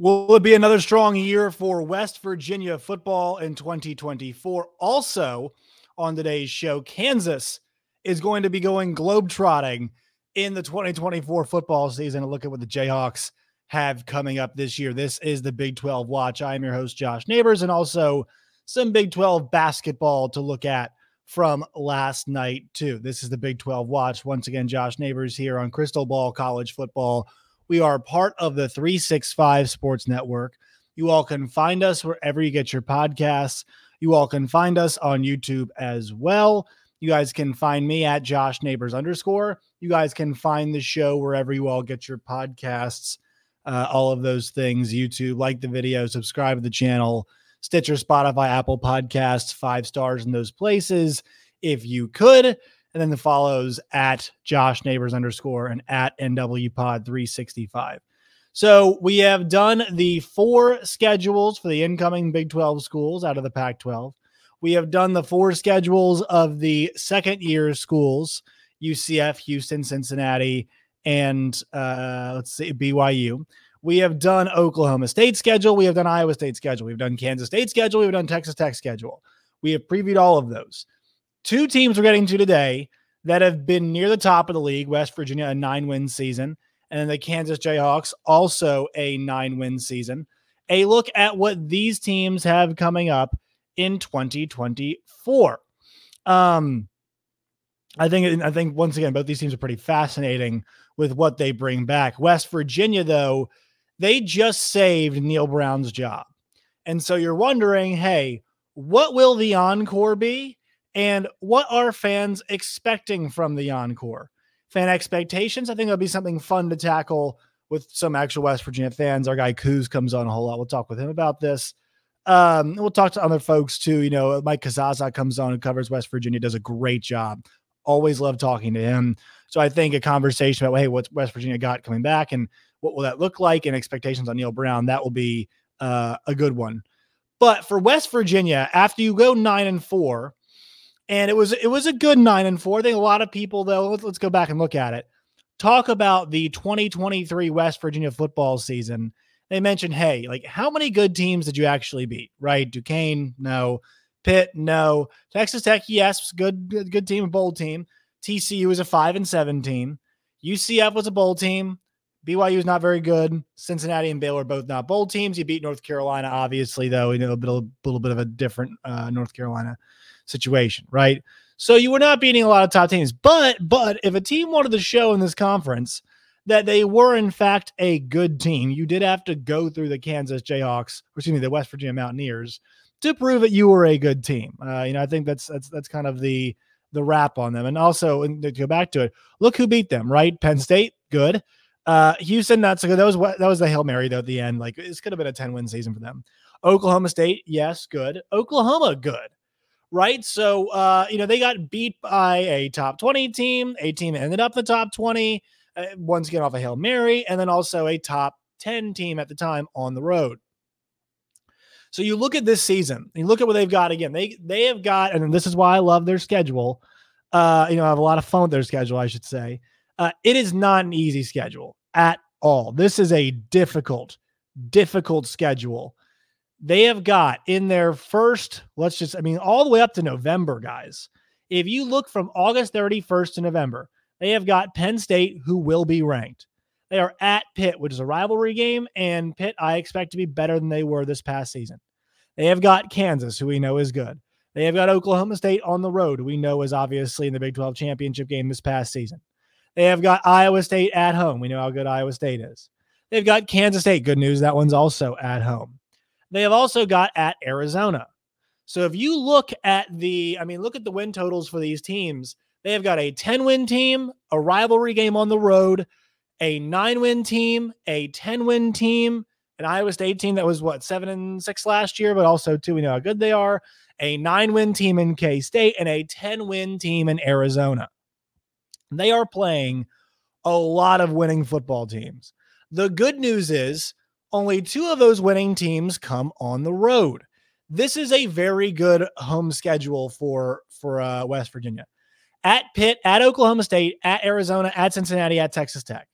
Will it be another strong year for West Virginia football in 2024? Also, on today's show, Kansas is going to be going globetrotting in the 2024 football season. Look at what the Jayhawks have coming up this year. This is the Big 12 Watch. I am your host, Josh Neighbors, and also some Big 12 basketball to look at from last night, too. This is the Big 12 Watch. Once again, Josh Neighbors here on Crystal Ball College Football we are part of the 365 Sports Network. You all can find us wherever you get your podcasts. You all can find us on YouTube as well. You guys can find me at Josh Neighbors underscore. You guys can find the show wherever you all get your podcasts, uh, all of those things. YouTube, like the video, subscribe to the channel, Stitcher, Spotify, Apple Podcasts, five stars in those places if you could and then the follows at Josh Neighbors underscore and at NW Pod 365. So we have done the four schedules for the incoming Big 12 schools out of the Pac 12. We have done the four schedules of the second year schools UCF, Houston, Cincinnati, and uh, let's see, BYU. We have done Oklahoma State schedule. We have done Iowa State schedule. We've done Kansas State schedule. We've done Texas Tech schedule. We have previewed all of those two teams we're getting to today that have been near the top of the league West Virginia, a nine win season, and then the Kansas Jayhawks, also a nine win season. A look at what these teams have coming up in 2024. Um, I think I think once again both these teams are pretty fascinating with what they bring back. West Virginia, though, they just saved Neal Brown's job, and so you're wondering, hey, what will the encore be? And what are fans expecting from the encore? Fan expectations, I think that'll be something fun to tackle with some actual West Virginia fans. Our guy Coos comes on a whole lot. We'll talk with him about this. Um, we'll talk to other folks too. You know, Mike Kazaza comes on and covers West Virginia, does a great job. Always love talking to him. So I think a conversation about, hey, what's West Virginia got coming back and what will that look like and expectations on Neal Brown, that will be uh, a good one. But for West Virginia, after you go nine and four, and it was it was a good nine and four. I think a lot of people though. Let's, let's go back and look at it. Talk about the 2023 West Virginia football season. They mentioned, hey, like how many good teams did you actually beat? Right? Duquesne, no. Pitt, no. Texas Tech, yes, good, good, team, bowl team. TCU was a five and seven team. UCF was a bowl team. BYU is not very good. Cincinnati and Baylor both not bowl teams. You beat North Carolina, obviously, though. You know, a little bit of a different uh, North Carolina situation, right? So you were not beating a lot of top teams. But but if a team wanted to show in this conference that they were in fact a good team, you did have to go through the Kansas Jayhawks, or excuse me, the West Virginia Mountaineers to prove that you were a good team. Uh, you know, I think that's that's that's kind of the the wrap on them. And also, and to go back to it, look who beat them, right? Penn State, good. Uh, Houston, not so good. That was what that was the Hail Mary though at the end. Like this could have been a 10 win season for them. Oklahoma State, yes, good. Oklahoma, good right? So, uh, you know, they got beat by a top 20 team, a team ended up the top 20, uh, once again off a Hail Mary, and then also a top 10 team at the time on the road. So you look at this season, you look at what they've got again. They they have got, and this is why I love their schedule. Uh, you know, I have a lot of fun with their schedule, I should say. Uh, it is not an easy schedule at all. This is a difficult, difficult schedule they have got in their first, let's just, I mean, all the way up to November, guys. If you look from August 31st to November, they have got Penn State, who will be ranked. They are at Pitt, which is a rivalry game, and Pitt I expect to be better than they were this past season. They have got Kansas, who we know is good. They have got Oklahoma State on the road, we know is obviously in the Big 12 championship game this past season. They have got Iowa State at home. We know how good Iowa State is. They've got Kansas State. Good news, that one's also at home. They have also got at Arizona. So if you look at the, I mean, look at the win totals for these teams. They have got a 10 win team, a rivalry game on the road, a nine win team, a 10 win team, an Iowa State team that was what, seven and six last year, but also, too, we know how good they are, a nine win team in K State, and a 10 win team in Arizona. They are playing a lot of winning football teams. The good news is only two of those winning teams come on the road. This is a very good home schedule for for uh, West Virginia. At Pitt, at Oklahoma State, at Arizona, at Cincinnati, at Texas Tech.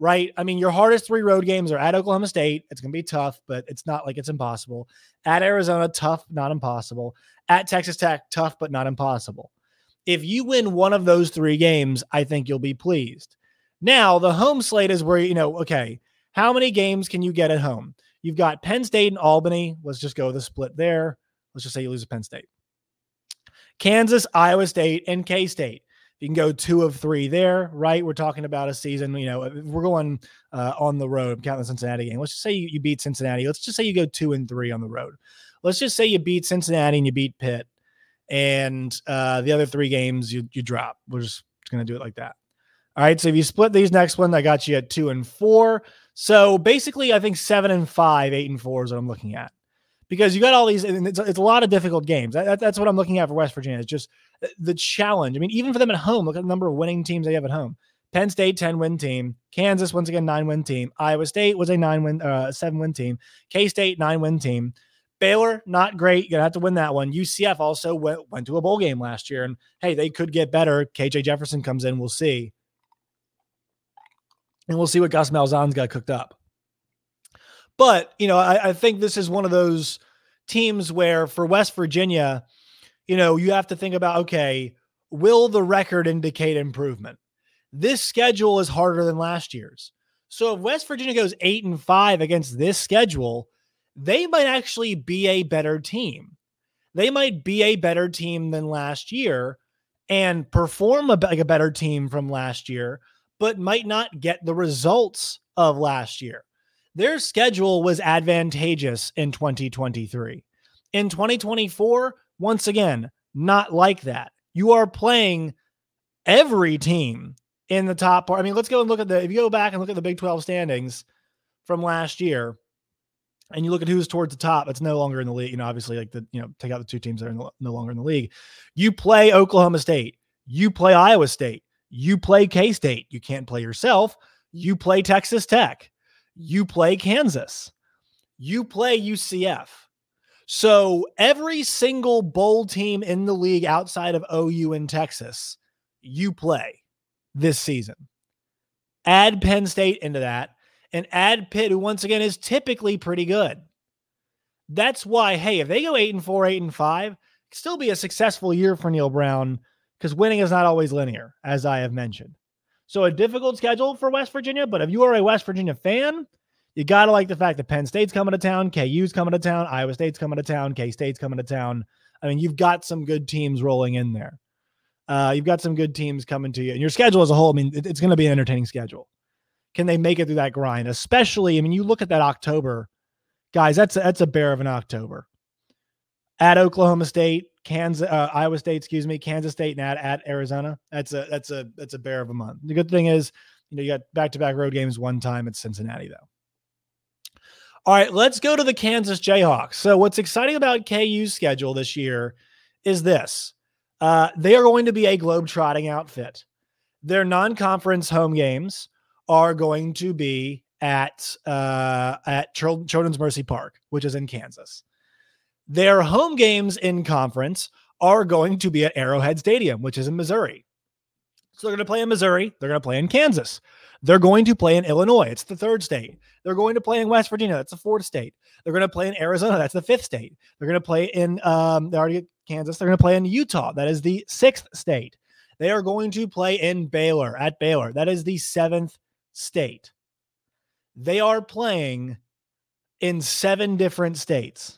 Right? I mean, your hardest three road games are at Oklahoma State. It's going to be tough, but it's not like it's impossible. At Arizona, tough, not impossible. At Texas Tech, tough, but not impossible. If you win one of those three games, I think you'll be pleased. Now, the home slate is where, you know, okay, how many games can you get at home? You've got Penn State and Albany. Let's just go with a split there. Let's just say you lose to Penn State. Kansas, Iowa State, and K State. You can go two of three there, right? We're talking about a season, you know, we're going uh, on the road, counting the Cincinnati game. Let's just say you, you beat Cincinnati. Let's just say you go two and three on the road. Let's just say you beat Cincinnati and you beat Pitt, and uh, the other three games you, you drop. We're just going to do it like that. All right. So if you split these next one, I got you at two and four. So basically, I think seven and five, eight and four is what I'm looking at because you got all these, and it's, it's a lot of difficult games. That, that's what I'm looking at for West Virginia. It's just the challenge. I mean, even for them at home, look at the number of winning teams they have at home. Penn State, 10 win team. Kansas, once again, nine win team. Iowa State was a nine win, uh, seven win team. K State, nine win team. Baylor, not great. You're going to have to win that one. UCF also went, went to a bowl game last year. And hey, they could get better. KJ Jefferson comes in. We'll see and we'll see what Gus Malzahn's got cooked up. But, you know, I, I, think this is one of those teams where for West Virginia, you know, you have to think about okay, will the record indicate improvement? This schedule is harder than last year's. So if West Virginia goes eight and five against this schedule, they might actually be a better team. They might be a better team than last year and perform a, like a better team from last year but might not get the results of last year. Their schedule was advantageous in 2023. In 2024, once again, not like that. You are playing every team in the top part. I mean, let's go and look at the, if you go back and look at the Big 12 standings from last year, and you look at who's towards the top, it's no longer in the league. You know, obviously, like the, you know, take out the two teams that are no, no longer in the league. You play Oklahoma State, you play Iowa State, you play K State. You can't play yourself. You play Texas Tech. You play Kansas. You play UCF. So every single bowl team in the league outside of OU in Texas, you play this season. Add Penn State into that and add Pitt, who once again is typically pretty good. That's why, hey, if they go eight and four, eight and five, still be a successful year for Neal Brown because winning is not always linear, as I have mentioned. So a difficult schedule for West Virginia, but if you are a West Virginia fan, you got to like the fact that Penn State's coming to town, KU's coming to town, Iowa State's coming to town, K State's coming to town. I mean, you've got some good teams rolling in there. Uh, you've got some good teams coming to you, and your schedule as a whole. I mean, it, it's going to be an entertaining schedule. Can they make it through that grind? Especially, I mean, you look at that October, guys. That's a, that's a bear of an October. At Oklahoma State, Kansas, uh, Iowa State, excuse me, Kansas State, and at, at Arizona. That's a that's a that's a bear of a month. The good thing is, you know, you got back to back road games one time at Cincinnati though. All right, let's go to the Kansas Jayhawks. So, what's exciting about KU's schedule this year is this: uh, they are going to be a globe-trotting outfit. Their non-conference home games are going to be at uh, at Children's Mercy Park, which is in Kansas. Their home games in conference are going to be at Arrowhead Stadium, which is in Missouri. So they're going to play in Missouri. They're going to play in Kansas. They're going to play in Illinois. It's the third state. They're going to play in West Virginia. That's the fourth state. They're going to play in Arizona. That's the fifth state. They're going to play in, um, they already Kansas. They're going to play in Utah. That is the sixth state. They are going to play in Baylor at Baylor. That is the seventh state. they are playing in seven different states.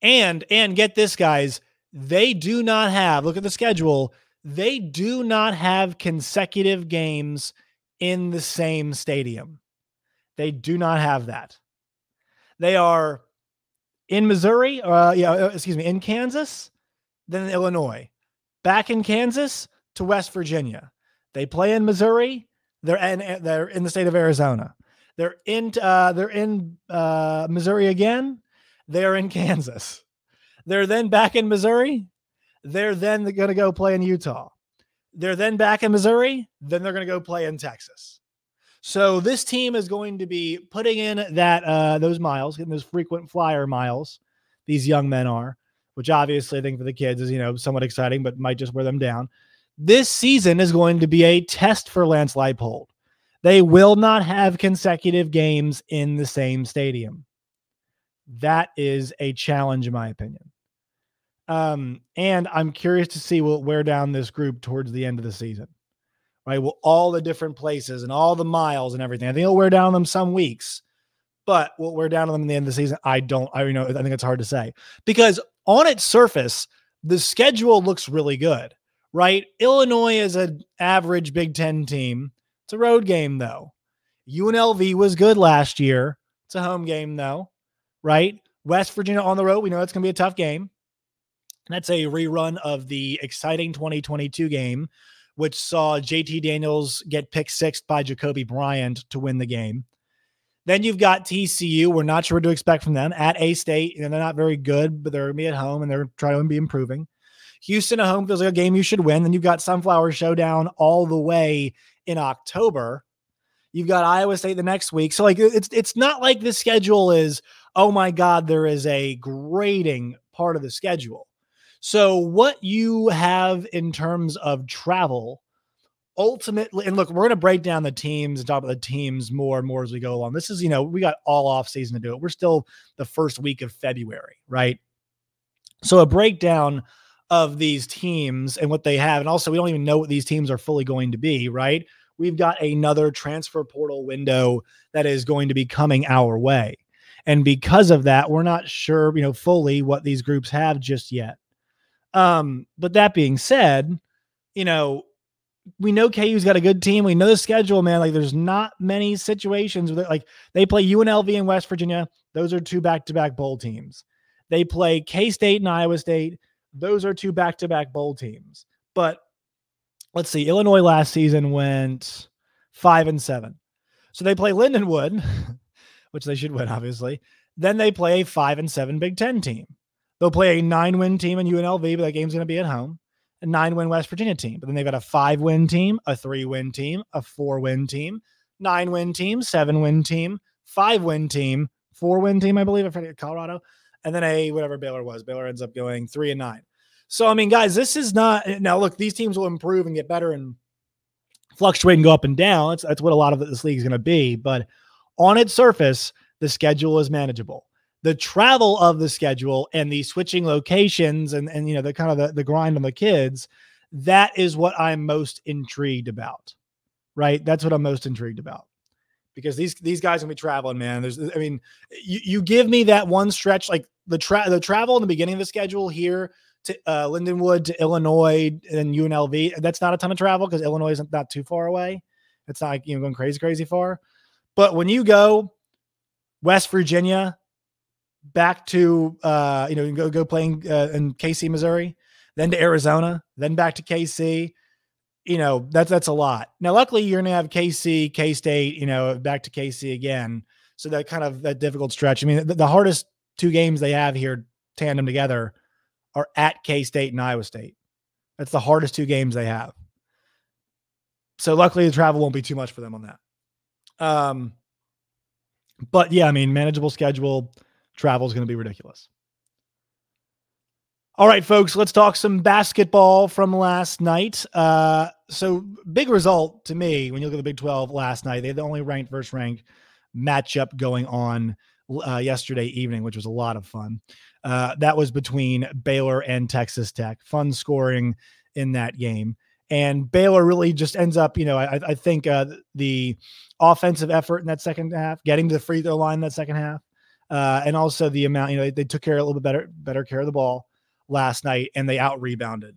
And and get this guys, they do not have, look at the schedule, they do not have consecutive games in the same stadium. They do not have that. They are in Missouri, uh, yeah, uh, excuse me, in Kansas, then Illinois, back in Kansas to West Virginia. They play in Missouri. They're in they're in the state of Arizona. They're in uh, they're in uh, Missouri again. They're in Kansas. They're then back in Missouri. They're then going to go play in Utah. They're then back in Missouri. Then they're going to go play in Texas. So this team is going to be putting in that uh, those miles, getting those frequent flyer miles. These young men are, which obviously I think for the kids is you know somewhat exciting, but might just wear them down. This season is going to be a test for Lance Leipold. They will not have consecutive games in the same stadium. That is a challenge, in my opinion. Um, and I'm curious to see will wear down this group towards the end of the season. Right? Will all the different places and all the miles and everything. I think it'll wear down them some weeks, but will wear down them in the end of the season? I don't, I you know, I think it's hard to say because on its surface, the schedule looks really good, right? Illinois is an average Big Ten team. It's a road game though. UNLV was good last year. It's a home game though, right? West Virginia on the road. We know it's going to be a tough game. That's a rerun of the exciting 2022 game, which saw JT Daniels get picked sixth by Jacoby Bryant to win the game. Then you've got TCU. We're not sure what to expect from them at A State. You know, they're not very good, but they're going to be at home and they're trying to be improving. Houston at home feels like a game you should win. Then you've got Sunflower Showdown all the way in October. You've got Iowa State the next week. So like it's it's not like the schedule is, oh my God, there is a grading part of the schedule. So, what you have in terms of travel, ultimately, and look, we're going to break down the teams and talk about the teams more and more as we go along. This is, you know, we got all off season to do it. We're still the first week of February, right? So, a breakdown of these teams and what they have. And also, we don't even know what these teams are fully going to be, right? We've got another transfer portal window that is going to be coming our way. And because of that, we're not sure, you know, fully what these groups have just yet. Um, but that being said, you know, we know KU's got a good team. We know the schedule, man. Like, there's not many situations where like they play UNLV in West Virginia. Those are two back-to-back bowl teams. They play K State and Iowa State. Those are two back-to-back bowl teams. But let's see, Illinois last season went five and seven. So they play Lindenwood, which they should win, obviously. Then they play a five and seven Big Ten team. They'll play a nine win team in UNLV, but that game's going to be at home. A nine win West Virginia team. But then they've got a five win team, a three win team, a four win team, nine win team, seven win team, five win team, four win team, I believe, I forget Colorado, and then a whatever Baylor was. Baylor ends up going three and nine. So, I mean, guys, this is not now look, these teams will improve and get better and fluctuate and go up and down. That's, that's what a lot of this league is going to be. But on its surface, the schedule is manageable. The travel of the schedule and the switching locations and and you know the kind of the, the grind on the kids that is what i'm most intrigued about right? That's what i'm most intrigued about. Because these these guys gonna be traveling man. There's i mean you, you give me that one stretch like the tra- the travel in the beginning of the schedule here to uh, lindenwood to illinois and unlv that's not a ton of travel because illinois isn't that too far away. It's not like you know going crazy crazy far but when you go west virginia back to uh, you know go go playing uh, in KC, Missouri, then to Arizona, then back to KC. You know that's that's a lot. Now, luckily, you're gonna have KC, K State, you know, back to KC again. So that kind of that difficult stretch. I mean, the, the hardest two games they have here tandem together are at K State and Iowa State. That's the hardest two games they have. So luckily, the travel won't be too much for them on that. Um, but yeah, I mean, manageable schedule travel is going to be ridiculous. All right, folks, let's talk some basketball from last night. Uh, so, big result to me when you look at the Big 12 last night. They had the only ranked versus ranked matchup going on uh, yesterday evening, which was a lot of fun. Uh, that was between Baylor and Texas Tech. Fun scoring in that game. And Baylor really just ends up, you know, I, I think uh, the offensive effort in that second half, getting to the free throw line in that second half, uh, and also the amount, you know, they, they, took care a little bit better, better care of the ball last night, and they out rebounded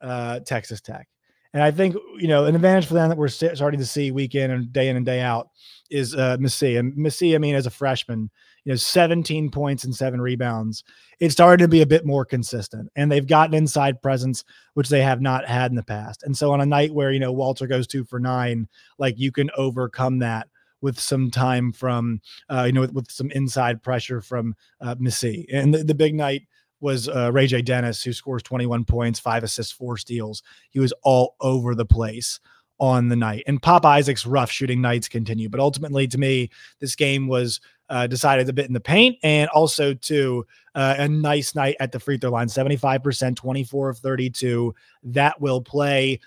uh, Texas Tech. And I think you know an advantage for them that we're starting to see week in and day in and day out is uh, Missi. And Missi, I mean, as a freshman, you know, 17 points and seven rebounds. It started to be a bit more consistent, and they've gotten inside presence, which they have not had in the past. And so on a night where you know Walter goes two for nine, like you can overcome that with some time from uh, you know with, with, some inside pressure from uh, Missi. And the, the big night was uh, RayJ Dennis, who scores 21 points, five assists, four steals. He was all over the place on the night. And Pop Isaacs rough shooting nights continue. But ultimately, to me, this game was uh, decided a bit in the paint and also to uh, a nice night at the free throw line 75%, 24 of 32. That will play.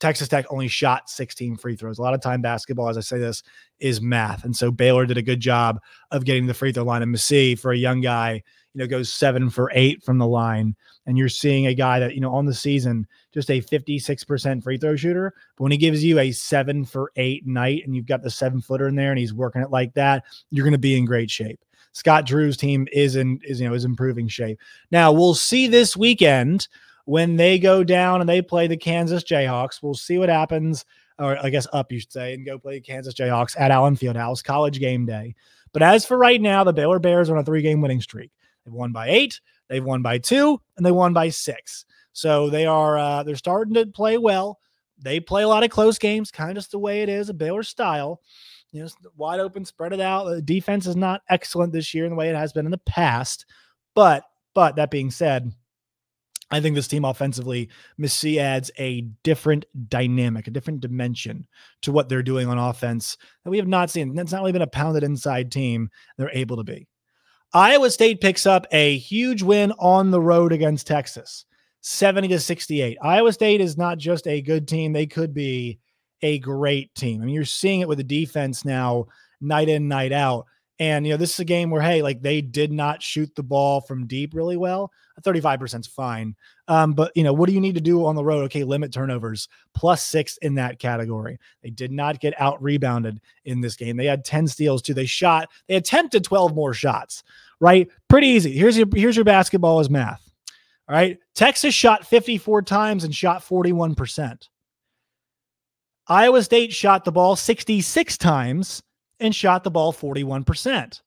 Texas Tech only shot 16 free throws. A lot of time basketball, as I say this, is math. And so Baylor did a good job of getting the free throw line. And Missi, for a young guy, you know, goes seven for eight from the line. And you're seeing a guy that, you know, on the season, just a 56% free throw shooter. But when he gives you a seven for eight night and you've got the seven footer in there and he's working it like that, you're going to be in great shape. Scott Drew's team is in is you know is improving shape. Now we'll see this weekend when they go down and they play the Kansas Jayhawks. We'll see what happens, or I guess up you should say, and go play the Kansas Jayhawks at Allen Fieldhouse, college game day. But as for right now, the Baylor Bears are on a three game winning streak. They've won by eight, they've won by two, and they won by six. So they are uh, they're starting to play well. They play a lot of close games, kind of just the way it is, a Baylor style. You know, wide open, spread it out. The defense is not excellent this year in the way it has been in the past. But but that being said, I think this team offensively, Missi adds a different dynamic, a different dimension to what they're doing on offense that we have not seen. It's not really been a pounded inside team. They're able to be. Iowa State picks up a huge win on the road against Texas, 70 to 68. Iowa State is not just a good team, they could be a great team. I mean, you're seeing it with the defense now, night in, night out. And, you know, this is a game where, hey, like they did not shoot the ball from deep really well. 35% is fine. Um, but, you know, what do you need to do on the road? Okay, limit turnovers, plus six in that category. They did not get out rebounded in this game. They had 10 steals too. They shot, they attempted 12 more shots, right? Pretty easy. Here's your, here's your basketball as math. All right. Texas shot 54 times and shot 41%. Iowa State shot the ball 66 times and shot the ball 41%.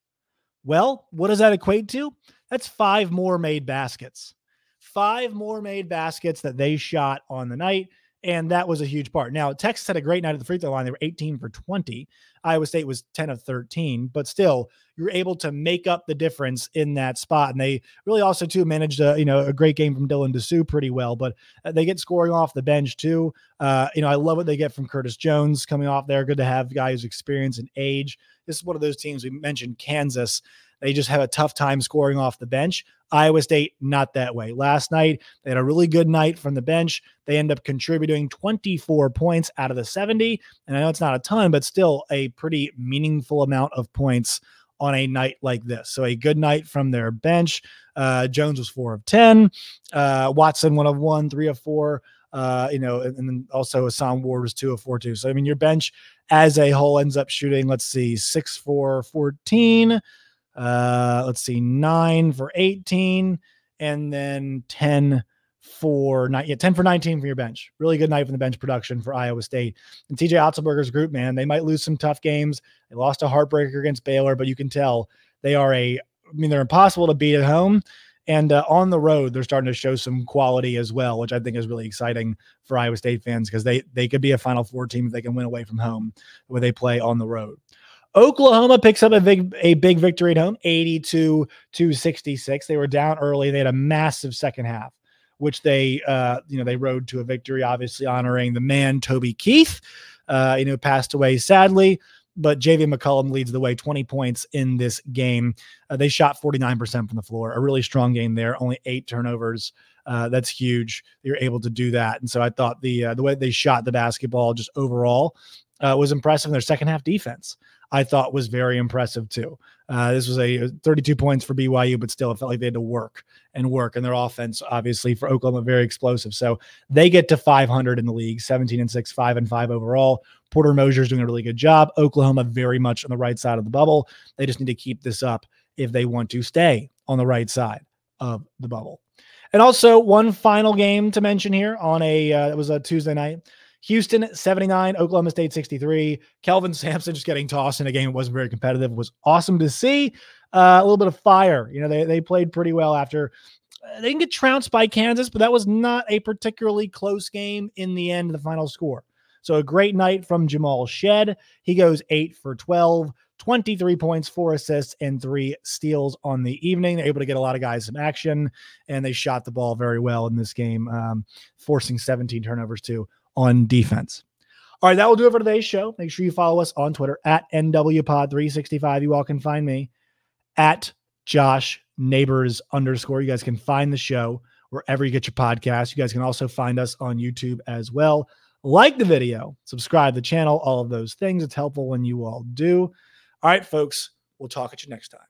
Well, what does that equate to? That's five more made baskets. Five more made baskets that they shot on the night. And that was a huge part. Now, Texas had a great night at the free throw line. They were 18 for 20. Iowa State was 10 of 13, but still, you're able to make up the difference in that spot. And they really also too managed a you know a great game from Dylan Disu pretty well. But uh, they get scoring off the bench too. Uh, you know, I love what they get from Curtis Jones coming off there. Good to have guys experience and age. This is one of those teams we mentioned, Kansas. They just have a tough time scoring off the bench. Iowa State, not that way. Last night, they had a really good night from the bench. They end up contributing 24 points out of the 70. And I know it's not a ton, but still a pretty meaningful amount of points on a night like this. So a good night from their bench. Uh, Jones was four of 10. Uh, Watson, one of one, three of four. Uh, you know, and, and then also Hason Ward was two of four, too. So, I mean, your bench as a whole ends up shooting, let's see, six, four, 14. Uh, let's see, nine for 18, and then 10 for not yet 10 for 19 for your bench. Really good night from the bench production for Iowa State. And TJ Otzelberger's group, man, they might lose some tough games. They lost a heartbreaker against Baylor, but you can tell they are a, I mean, they're impossible to beat at home. And uh, on the road, they're starting to show some quality as well, which I think is really exciting for Iowa State fans because they they could be a Final Four team if they can win away from home where they play on the road. Oklahoma picks up a big a big victory at home, 82 to 66. They were down early. They had a massive second half, which they uh, you know, they rode to a victory, obviously honoring the man Toby Keith, uh, you know, passed away sadly. But JV McCollum leads the way, 20 points in this game. Uh, they shot 49% from the floor, a really strong game there, only eight turnovers. Uh, that's huge. You're able to do that, and so I thought the uh, the way they shot the basketball just overall uh, was impressive. In their second half defense, I thought was very impressive too. Uh, this was a 32 points for BYU, but still, it felt like they had to work and work. And their offense, obviously, for Oklahoma, very explosive. So they get to 500 in the league, 17 and 6, 5 and 5 overall. Porter Moser's doing a really good job. Oklahoma, very much on the right side of the bubble. They just need to keep this up if they want to stay on the right side of the bubble. And also, one final game to mention here on a, uh, it was a Tuesday night. Houston 79, Oklahoma State 63. Kelvin Sampson just getting tossed in a game that wasn't very competitive was awesome to see. Uh, a little bit of fire. You know, they, they played pretty well after uh, they didn't get trounced by Kansas, but that was not a particularly close game in the end, the final score. So a great night from Jamal Shead. He goes eight for 12, 23 points, four assists, and three steals on the evening. They're able to get a lot of guys some action, and they shot the ball very well in this game, um, forcing 17 turnovers too on defense. All right, that will do it for today's show. Make sure you follow us on Twitter at NWPod365. You all can find me at Josh Neighbors underscore. You guys can find the show wherever you get your podcast. You guys can also find us on YouTube as well. Like the video, subscribe the channel, all of those things. It's helpful when you all do. All right, folks, we'll talk at you next time.